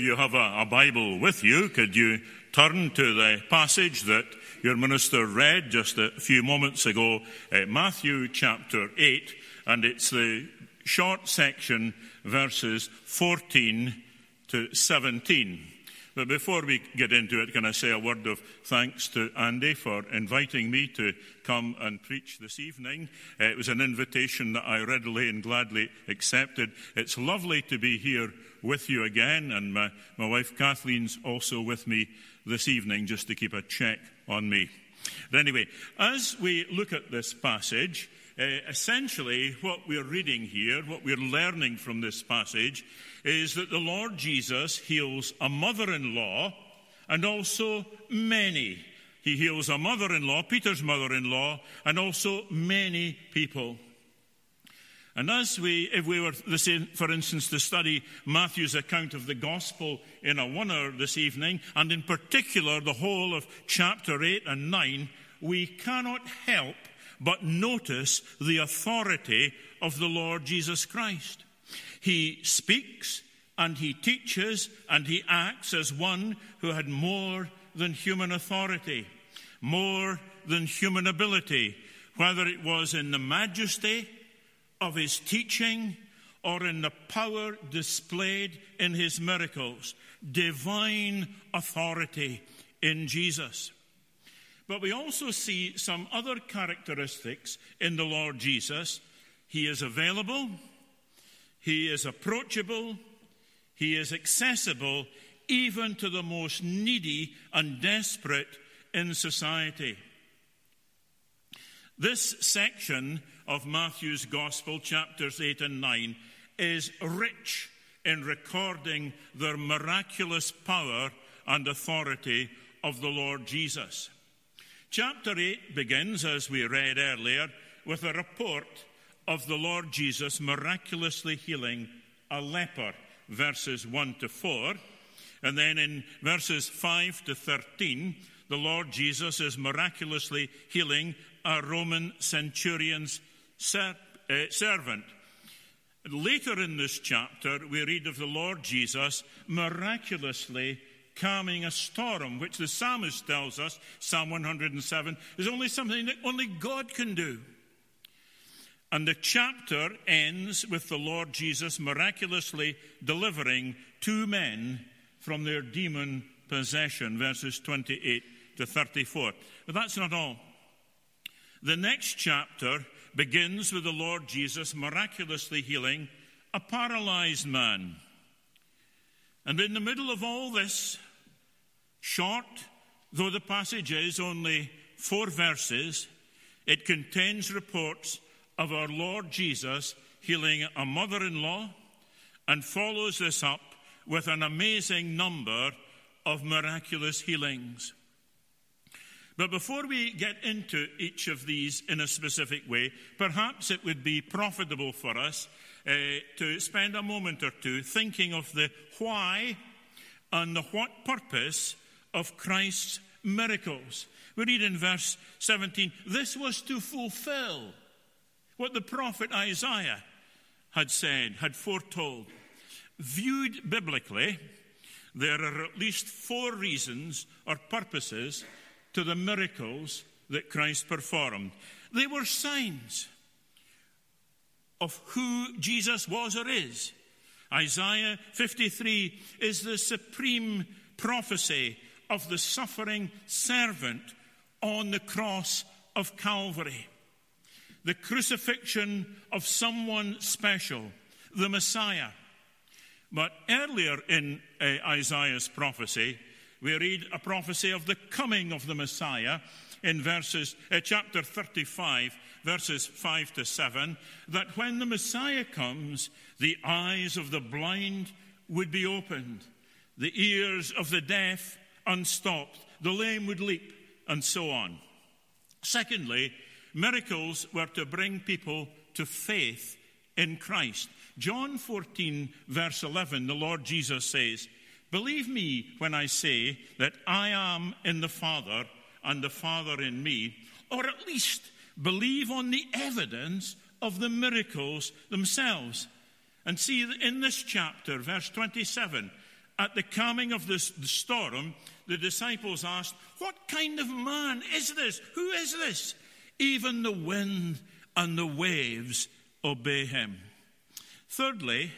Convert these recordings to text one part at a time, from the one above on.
If you have a, a, Bible with you, could you turn to the passage that your minister read just a few moments ago, uh, Matthew chapter 8, and it's the short section, verses 14 to 17. But before we get into it, can I say a word of thanks to Andy for inviting me to come and preach this evening? Uh, it was an invitation that I readily and gladly accepted. It's lovely to be here with you again, and my, my wife Kathleen's also with me this evening just to keep a check on me. But anyway, as we look at this passage, Uh, essentially what we're reading here, what we're learning from this passage, is that the Lord Jesus heals a mother in law and also many. He heals a mother in law, Peter's mother in law, and also many people. And as we, if we were, for instance, to study Matthew's account of the gospel in a one hour this evening, and in particular the whole of chapter 8 and 9, we cannot help but notice the authority of the Lord Jesus Christ. He speaks and he teaches and he acts as one who had more than human authority, more than human ability, whether it was in the majesty of his teaching or in the power displayed in his miracles. Divine authority in Jesus. But we also see some other characteristics in the Lord Jesus. He is available, he is approachable, he is accessible even to the most needy and desperate in society. This section of Matthew's Gospel, chapters 8 and 9, is rich in recording the miraculous power and authority of the Lord Jesus. Chapter 8 begins, as we read earlier, with a report of the Lord Jesus miraculously healing a leper, verses 1 to 4. And then in verses 5 to 13, the Lord Jesus is miraculously healing a Roman centurion's ser- uh, servant. Later in this chapter, we read of the Lord Jesus miraculously calming a storm, which the psalmist tells us, Psalm 107, is only something that only God can do. And the chapter ends with the Lord Jesus miraculously delivering two men from their demon possession, verses 28 to 34. But that's not all. The next chapter begins with the Lord Jesus miraculously healing a paralyzed man. And in the middle of all this, short though the passage is, only four verses, it contains reports of our Lord Jesus healing a mother in law and follows this up with an amazing number of miraculous healings. But before we get into each of these in a specific way, perhaps it would be profitable for us uh, to spend a moment or two thinking of the why and the what purpose of Christ's miracles. We read in verse 17 this was to fulfill what the prophet Isaiah had said, had foretold. Viewed biblically, there are at least four reasons or purposes to the miracles that Christ performed. They were signs of who Jesus was or is. Isaiah 53 is the supreme prophecy of the suffering servant on the cross of Calvary. The crucifixion of someone special, the Messiah. But earlier in uh, Isaiah's prophecy, we read a prophecy of the coming of the Messiah in verses, uh, chapter 35, verses 5 to 7, that when the Messiah comes, the eyes of the blind would be opened, the ears of the deaf unstopped, the lame would leap, and so on. Secondly, miracles were to bring people to faith in Christ. John 14, verse 11, the Lord Jesus says, Believe me when I say that I am in the Father and the Father in me, or at least believe on the evidence of the miracles themselves. And see in this chapter, verse 27, at the coming of this, the storm, the disciples asked, What kind of man is this? Who is this? Even the wind and the waves obey him. Thirdly,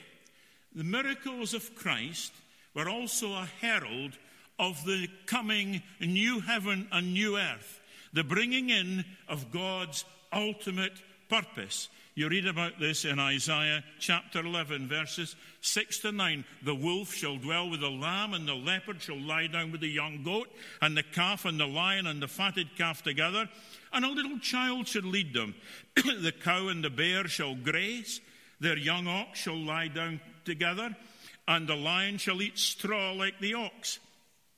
the miracles of Christ were also a herald of the coming new heaven and new earth, the bringing in of God's ultimate purpose. You read about this in Isaiah chapter 11, verses 6 to 9. The wolf shall dwell with the lamb, and the leopard shall lie down with the young goat, and the calf and the lion and the fatted calf together, and a little child shall lead them. the cow and the bear shall graze, their young ox shall lie down together, and the lion shall eat straw like the ox.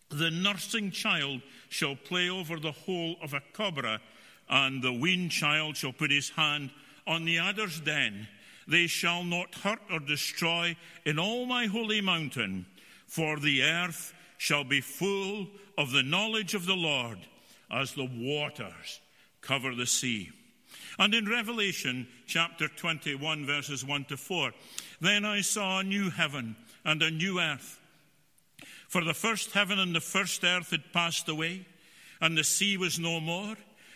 The nursing child shall play over the hole of a cobra, and the weaned child shall put his hand on the adder's den. They shall not hurt or destroy in all my holy mountain, for the earth shall be full of the knowledge of the Lord as the waters cover the sea. And in Revelation chapter 21, verses 1 to 4, then I saw a new heaven and a new earth. For the first heaven and the first earth had passed away, and the sea was no more.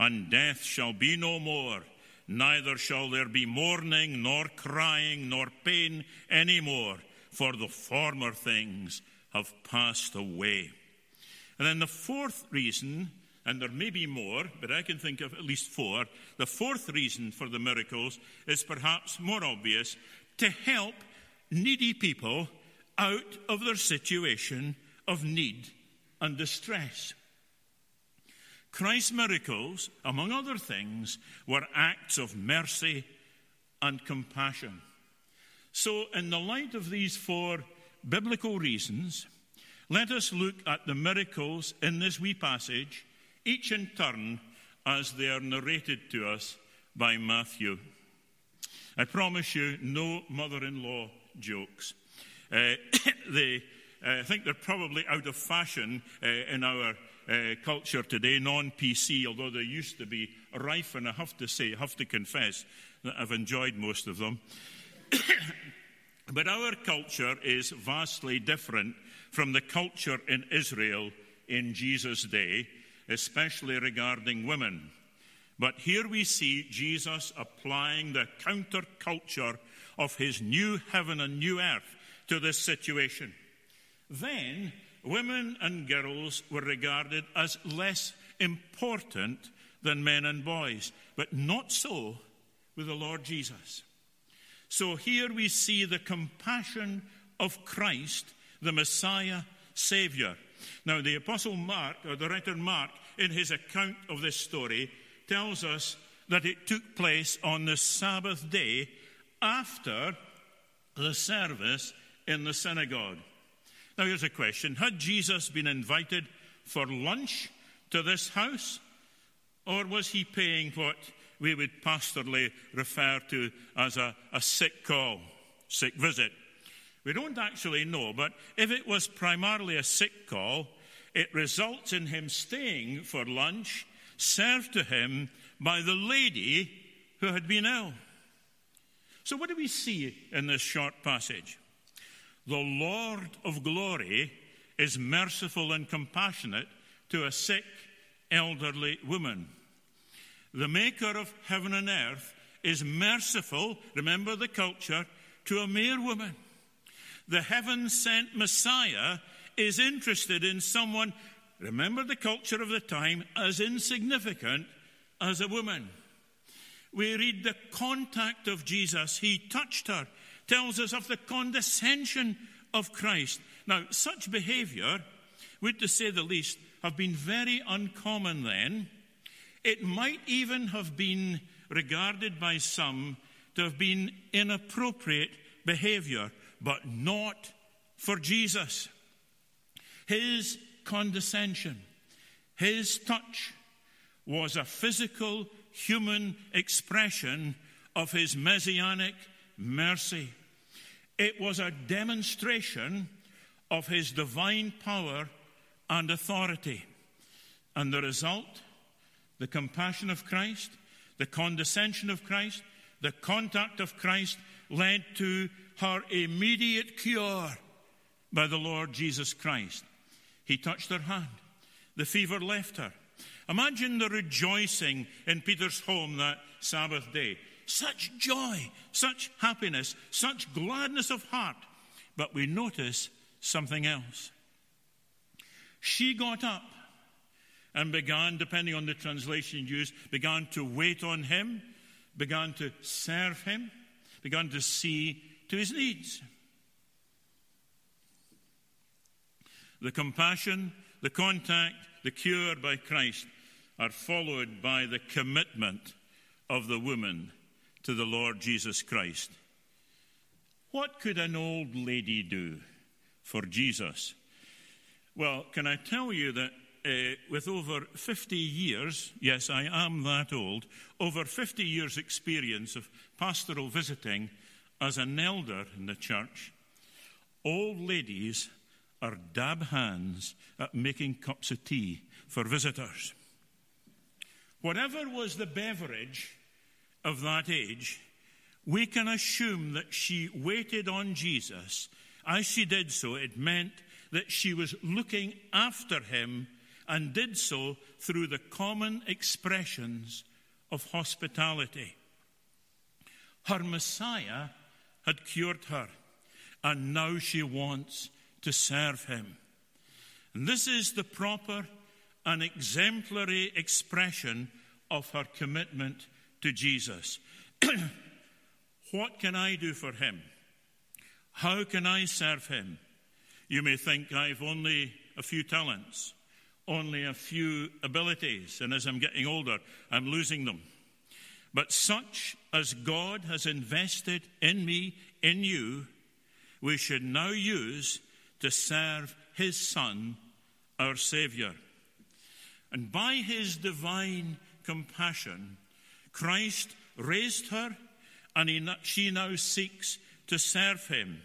and death shall be no more, neither shall there be mourning, nor crying, nor pain any more, for the former things have passed away. And then the fourth reason, and there may be more, but I can think of at least four, the fourth reason for the miracles is perhaps more obvious to help needy people out of their situation of need and distress. Christ's miracles, among other things, were acts of mercy and compassion. So, in the light of these four biblical reasons, let us look at the miracles in this wee passage, each in turn as they are narrated to us by Matthew. I promise you, no mother in law jokes. Uh, they, uh, I think they're probably out of fashion uh, in our uh, culture today, non PC, although they used to be rife, and I have to say, I have to confess that I've enjoyed most of them. but our culture is vastly different from the culture in Israel in Jesus' day, especially regarding women. But here we see Jesus applying the counterculture of his new heaven and new earth to this situation. Then women and girls were regarded as less important than men and boys, but not so with the Lord Jesus. So here we see the compassion of Christ, the Messiah Savior. Now, the Apostle Mark, or the writer Mark, in his account of this story, tells us that it took place on the Sabbath day after the service in the synagogue. Now, here's a question Had Jesus been invited for lunch to this house? Or was he paying what we would pastorally refer to as a, a sick call, sick visit? We don't actually know, but if it was primarily a sick call, it results in him staying for lunch served to him by the lady who had been ill. So, what do we see in this short passage? The Lord of glory is merciful and compassionate to a sick, elderly woman. The maker of heaven and earth is merciful, remember the culture, to a mere woman. The heaven sent Messiah is interested in someone, remember the culture of the time, as insignificant as a woman. We read the contact of Jesus. He touched her, tells us of the condescension of Christ. Now, such behavior would, to say the least, have been very uncommon then. It might even have been regarded by some to have been inappropriate behavior, but not for Jesus. His condescension, his touch was a physical human expression of his messianic mercy. It was a demonstration of his divine power and authority. And the result, the compassion of Christ, the condescension of Christ, the contact of Christ led to her immediate cure by the Lord Jesus Christ. He touched her hand. The fever left her. Imagine the rejoicing in Peter's home that Sabbath day. Such joy, such happiness, such gladness of heart. But we notice something else. She got up and began, depending on the translation used, began to wait on him, began to serve him, began to see to his needs. The compassion, the contact, the cure by Christ are followed by the commitment of the woman to the Lord Jesus Christ. What could an old lady do for Jesus? Well, can I tell you that uh, with over 50 years, yes, I am that old, over 50 years' experience of pastoral visiting as an elder in the church, old ladies are dab hands at making cups of tea for visitors. Whatever was the beverage of that age, we can assume that she waited on Jesus. As she did so, it meant that she was looking after him and did so through the common expressions of hospitality. Her Messiah had cured her, and now she wants to serve him. And this is the proper and exemplary expression of her commitment to Jesus. what can I do for him? How can I serve him? You may think I've only a few talents, only a few abilities, and as I'm getting older, I'm losing them. But such as God has invested in me, in you, we should now use to serve his Son, our Saviour. And by his divine compassion, Christ raised her, and he, she now seeks to serve him.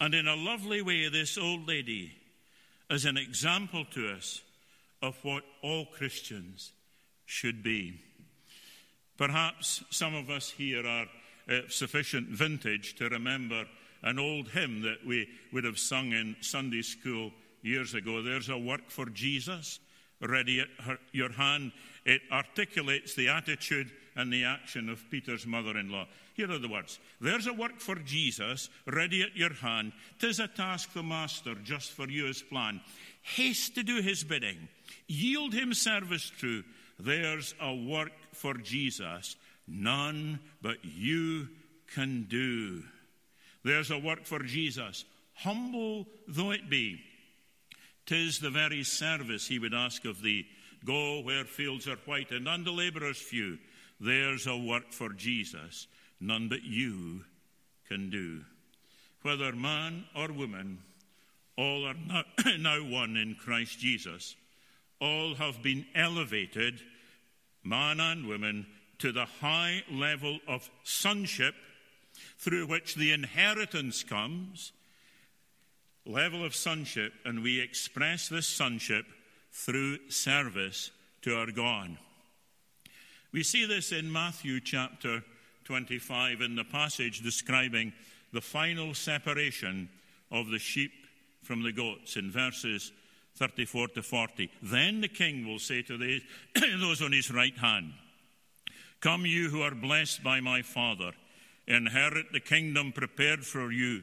And in a lovely way, this old lady is an example to us of what all Christians should be. Perhaps some of us here are uh, sufficient vintage to remember an old hymn that we would have sung in Sunday school years ago. There's a work for Jesus ready at her, your hand. It articulates the attitude and the action of Peter's mother in law. Here are the words There's a work for Jesus ready at your hand. Tis a task the Master just for you has planned. Haste to do his bidding, yield him service true. There's a work for Jesus, none but you can do. There's a work for Jesus, humble though it be. Tis the very service he would ask of thee. Go where fields are white and under labourers few. There's a work for Jesus, none but you can do. Whether man or woman, all are now, now one in Christ Jesus. All have been elevated, man and woman, to the high level of sonship through which the inheritance comes, level of sonship, and we express this sonship through service to our God. We see this in Matthew chapter 25 in the passage describing the final separation of the sheep from the goats in verses 34 to 40. Then the king will say to those on his right hand, Come, you who are blessed by my Father inherit the kingdom prepared for you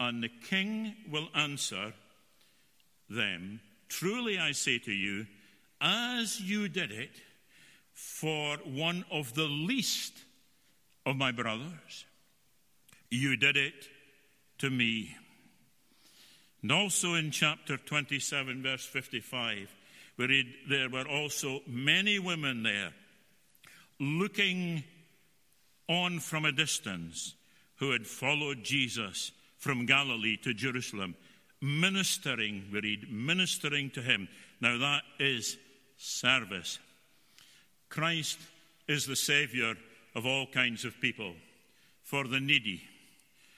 And the king will answer them, Truly I say to you, as you did it for one of the least of my brothers, you did it to me. And also in chapter 27, verse 55, we read, There were also many women there looking on from a distance who had followed Jesus from Galilee to Jerusalem, ministering, we read, ministering to him. Now that is service. Christ is the Savior of all kinds of people for the needy,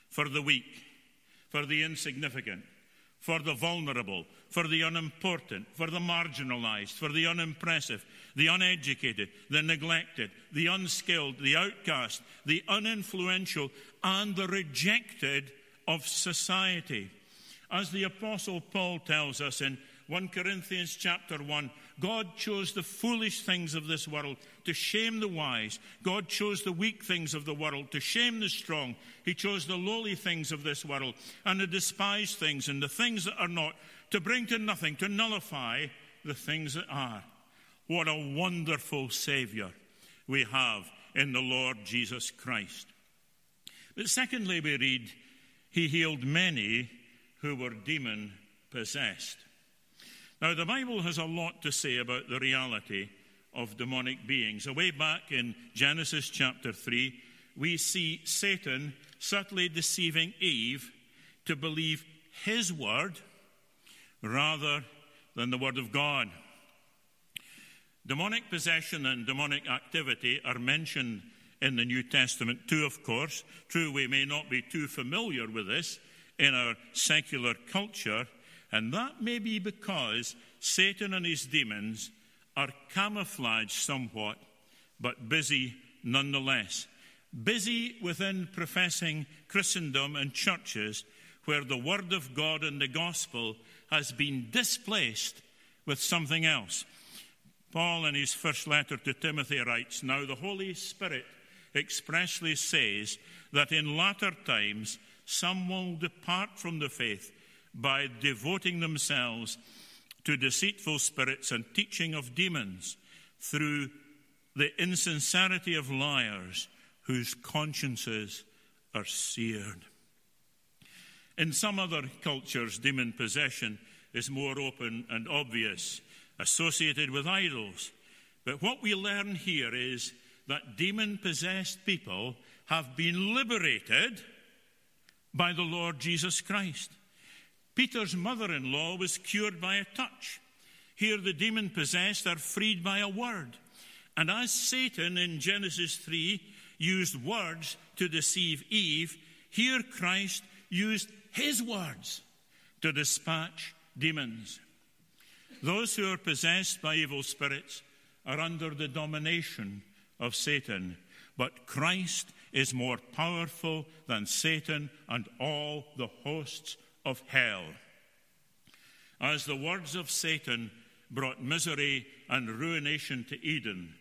for the weak, for the insignificant, for the vulnerable, for the unimportant, for the marginalized, for the unimpressive, the uneducated, the neglected, the unskilled, the outcast, the uninfluential, and the rejected of society. As the Apostle Paul tells us in 1 Corinthians chapter 1, God chose the foolish things of this world to shame the wise. God chose the weak things of the world to shame the strong. He chose the lowly things of this world and the despised things and the things that are not to bring to nothing, to nullify the things that are. What a wonderful Savior we have in the Lord Jesus Christ. But secondly, we read, He healed many who were demon possessed. Now, the Bible has a lot to say about the reality of demonic beings. Away back in Genesis chapter 3, we see Satan subtly deceiving Eve to believe his word rather than the word of God. Demonic possession and demonic activity are mentioned in the New Testament too, of course. True, we may not be too familiar with this in our secular culture, and that may be because Satan and his demons are camouflaged somewhat, but busy nonetheless. Busy within professing Christendom and churches where the Word of God and the gospel has been displaced with something else. Paul, in his first letter to Timothy, writes Now the Holy Spirit expressly says that in latter times some will depart from the faith by devoting themselves to deceitful spirits and teaching of demons through the insincerity of liars whose consciences are seared. In some other cultures, demon possession is more open and obvious, associated with idols. But what we learn here is that demon possessed people have been liberated by the Lord Jesus Christ. Peter's mother in law was cured by a touch. Here, the demon possessed are freed by a word. And as Satan in Genesis 3 used words to deceive Eve, here Christ used his words to dispatch demons. Those who are possessed by evil spirits are under the domination of Satan, but Christ is more powerful than Satan and all the hosts of hell. As the words of Satan brought misery and ruination to Eden,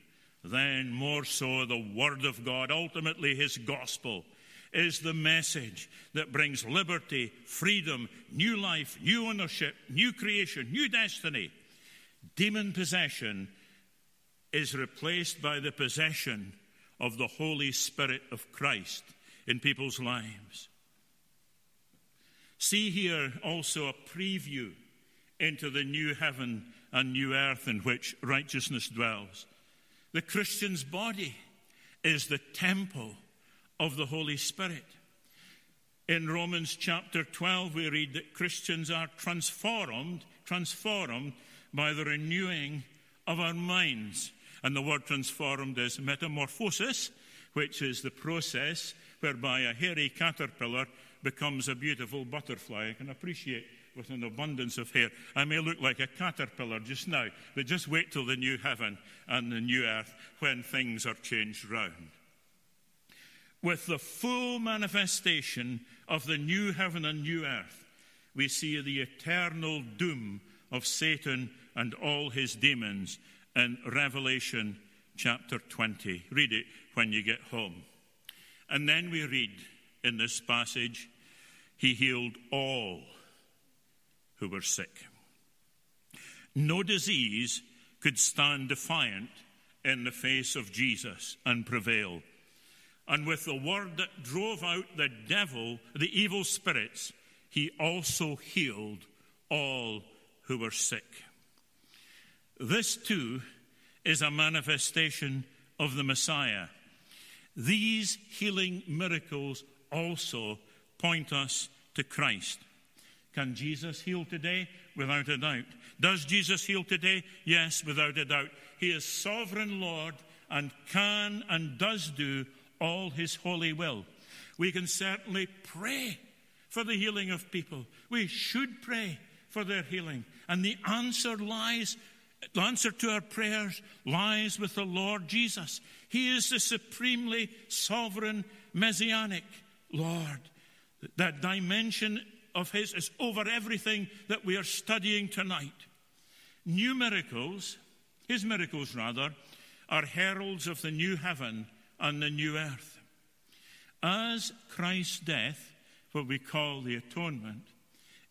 then more so the Word of God, ultimately His gospel, is the message that brings liberty, freedom, new life, new ownership, new creation, new destiny. Demon possession is replaced by the possession of the Holy Spirit of Christ in people's lives. See here also a preview into the new heaven and new earth in which righteousness dwells. The Christian's body is the temple of the Holy Spirit. In Romans chapter 12, we read that Christians are transformed, transformed by the renewing of our minds. And the word transformed is metamorphosis, which is the process whereby a hairy caterpillar becomes a beautiful butterfly. I can appreciate with an abundance of hair. I may look like a caterpillar just now, but just wait till the new heaven and the new earth when things are changed round. With the full manifestation of the new heaven and new earth, we see the eternal doom of Satan and all his demons in Revelation chapter 20. Read it when you get home. And then we read in this passage he healed all who were sick. No disease could stand defiant in the face of Jesus and prevail. And with the word that drove out the devil, the evil spirits, he also healed all who were sick. This too is a manifestation of the Messiah. These healing miracles also point us to Christ. Can Jesus heal today? Without a doubt. Does Jesus heal today? Yes, without a doubt. He is sovereign Lord and can and does do all his holy will. We can certainly pray for the healing of people. We should pray for their healing. And the answer lies, the answer to our prayers lies with the Lord Jesus. He is the supremely sovereign messianic Lord. That dimension of His is over everything that we are studying tonight. New miracles, His miracles rather, are heralds of the new heaven and the new earth. As Christ's death, what we call the atonement,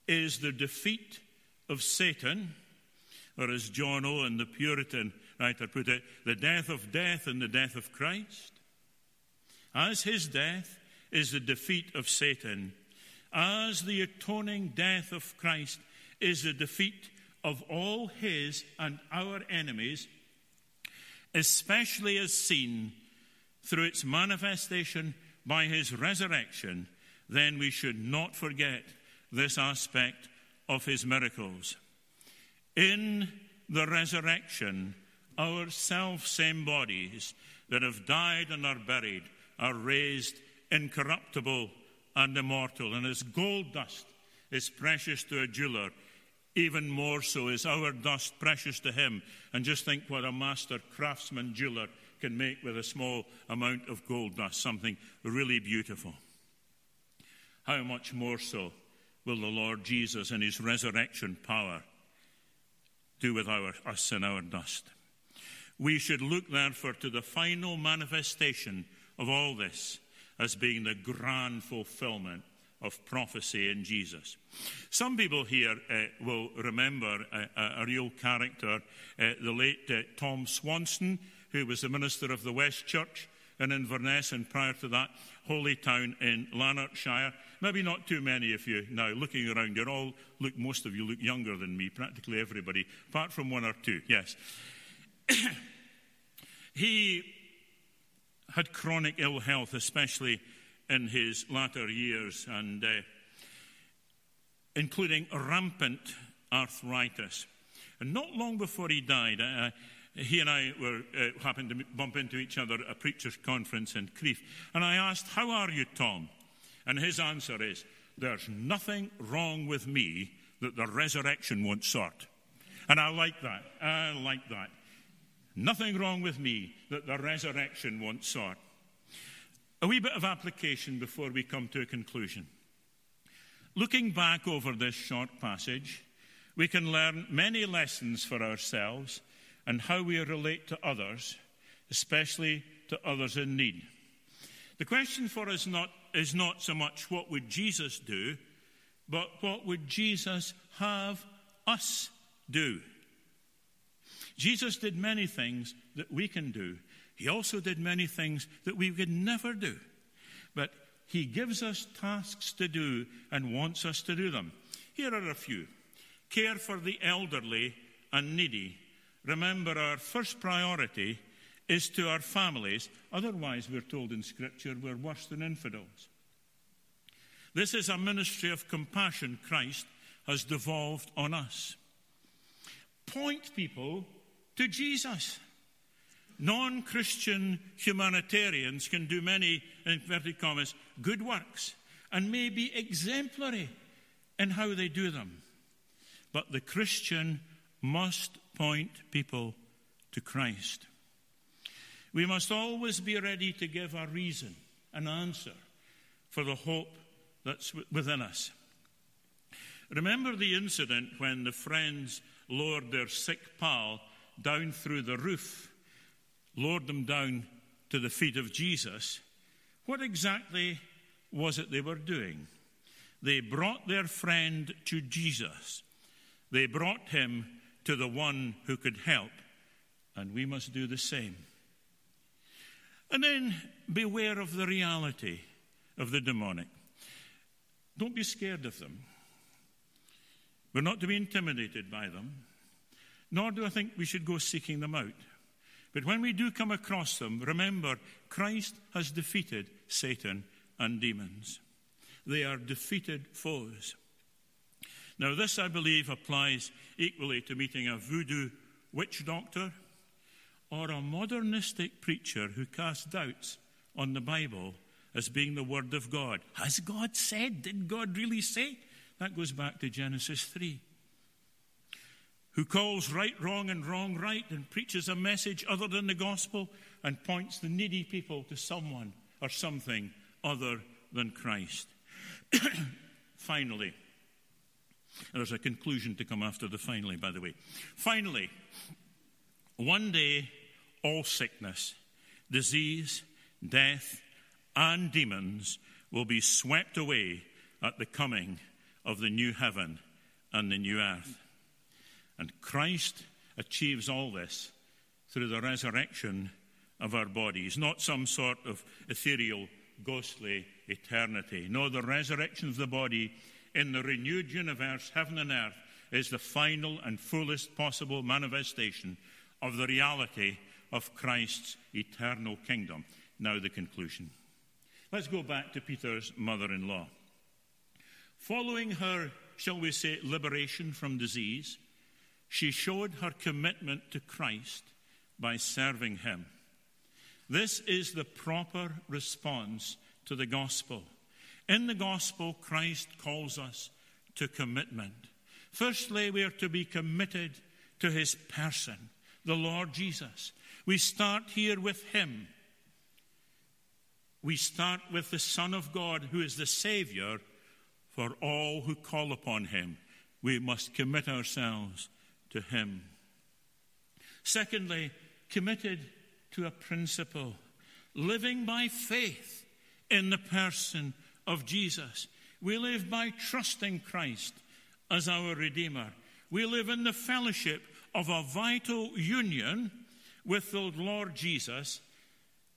is the defeat of Satan, or as John Owen, the Puritan writer, put it, the death of death and the death of Christ. As his death is the defeat of Satan, as the atoning death of Christ is the defeat of all his and our enemies, especially as seen through its manifestation by his resurrection, then we should not forget this aspect of his miracles. In the resurrection, our self same bodies that have died and are buried are raised incorruptible and immortal. And as gold dust is precious to a jeweler, even more so is our dust precious to him. And just think what a master craftsman jeweler can make with a small amount of gold dust, something really beautiful. How much more so will the Lord Jesus and his resurrection power do with our, us and our dust? We should look, therefore, to the final manifestation of all this as being the grand fulfillment of prophecy in Jesus. Some people here uh, will remember uh, a real character, uh, the late uh, Tom Swanson, who was the minister of the West Church in Inverness, and prior to that, Holytown in Lanarkshire. Maybe not too many of you now looking around. You're all look. Most of you look younger than me. Practically everybody, apart from one or two. Yes. he had chronic ill health, especially in his latter years, and uh, including rampant arthritis. And not long before he died, uh, he and I were, uh, happened to bump into each other at a preacher's conference in Crieff. And I asked, How are you, Tom? And his answer is, There's nothing wrong with me that the resurrection won't sort. And I like that. I like that. Nothing wrong with me that the resurrection won't sort. A wee bit of application before we come to a conclusion. Looking back over this short passage, we can learn many lessons for ourselves and how we relate to others, especially to others in need. The question for us not, is not so much what would Jesus do, but what would Jesus have us do? Jesus did many things that we can do. He also did many things that we could never do. But he gives us tasks to do and wants us to do them. Here are a few care for the elderly and needy remember our first priority is to our families. Otherwise, we're told in Scripture, we're worse than infidels. This is a ministry of compassion Christ has devolved on us. Point people to Jesus. Non Christian humanitarians can do many, in inverted commas, good works and may be exemplary in how they do them. But the Christian must point people to Christ. We must always be ready to give a reason, an answer for the hope that's within us. Remember the incident when the friends lowered their sick pal down through the roof, lowered them down to the feet of Jesus? What exactly was it they were doing? They brought their friend to Jesus. They brought him to the one who could help, and we must do the same. And then beware of the reality of the demonic. Don't be scared of them. We're not to be intimidated by them, nor do I think we should go seeking them out. But when we do come across them, remember Christ has defeated Satan and demons. They are defeated foes. Now, this, I believe, applies equally to meeting a voodoo witch doctor or a modernistic preacher who casts doubts on the Bible as being the Word of God. Has God said? Did God really say? That goes back to Genesis 3. Who calls right wrong and wrong right and preaches a message other than the gospel and points the needy people to someone or something other than Christ. finally, there's a conclusion to come after the finally, by the way. Finally, one day, all sickness, disease, death, and demons will be swept away at the coming of the new heaven and the new earth. And Christ achieves all this through the resurrection of our bodies, not some sort of ethereal, ghostly eternity. No, the resurrection of the body in the renewed universe, heaven and earth, is the final and fullest possible manifestation of the reality of Christ's eternal kingdom. Now, the conclusion. Let's go back to Peter's mother in law. Following her, shall we say, liberation from disease, she showed her commitment to Christ by serving him. This is the proper response to the gospel. In the gospel, Christ calls us to commitment. Firstly, we are to be committed to his person, the Lord Jesus. We start here with him. We start with the Son of God, who is the Savior for all who call upon him. We must commit ourselves to him. Secondly, committed to a principle, living by faith in the person of Jesus. We live by trusting Christ as our Redeemer. We live in the fellowship of a vital union with the Lord Jesus.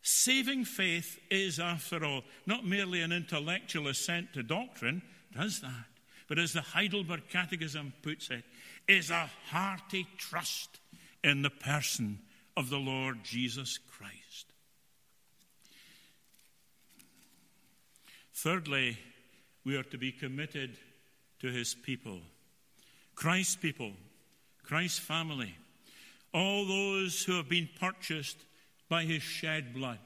Saving faith is, after all, not merely an intellectual assent to doctrine, does that, but as the Heidelberg Catechism puts it, is a hearty trust in the person of the Lord Jesus Christ. Thirdly, we are to be committed to his people, Christ's people, Christ's family, all those who have been purchased by his shed blood,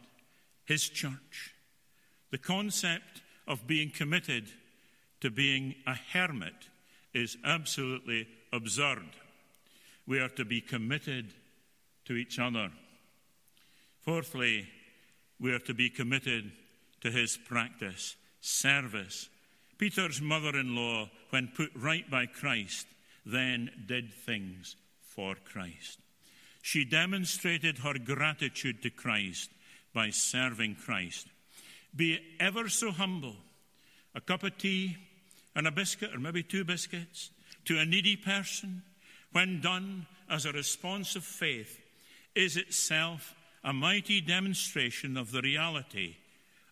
his church. The concept of being committed to being a hermit is absolutely absurd. We are to be committed to each other. Fourthly, we are to be committed to his practice service. Peter's mother in law, when put right by Christ, then did things for Christ. She demonstrated her gratitude to Christ by serving Christ. Be ever so humble. A cup of tea and a biscuit, or maybe two biscuits, to a needy person, when done as a response of faith, is itself a mighty demonstration of the reality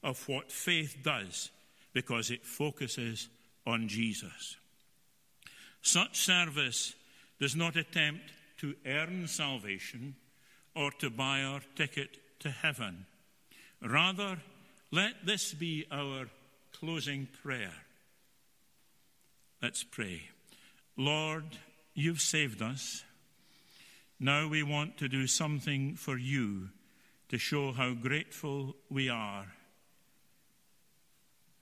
of what faith does because it focuses on Jesus. Such service does not attempt to earn salvation or to buy our ticket to heaven. Rather, let this be our closing prayer. Let's pray. Lord, you've saved us. Now we want to do something for you to show how grateful we are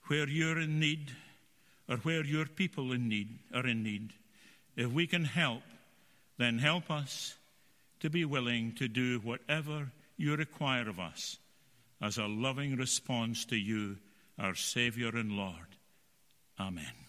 where you're in need or where your people in need are in need. If we can help, then help us to be willing to do whatever you require of us as a loving response to you, our Savior and Lord. Amen.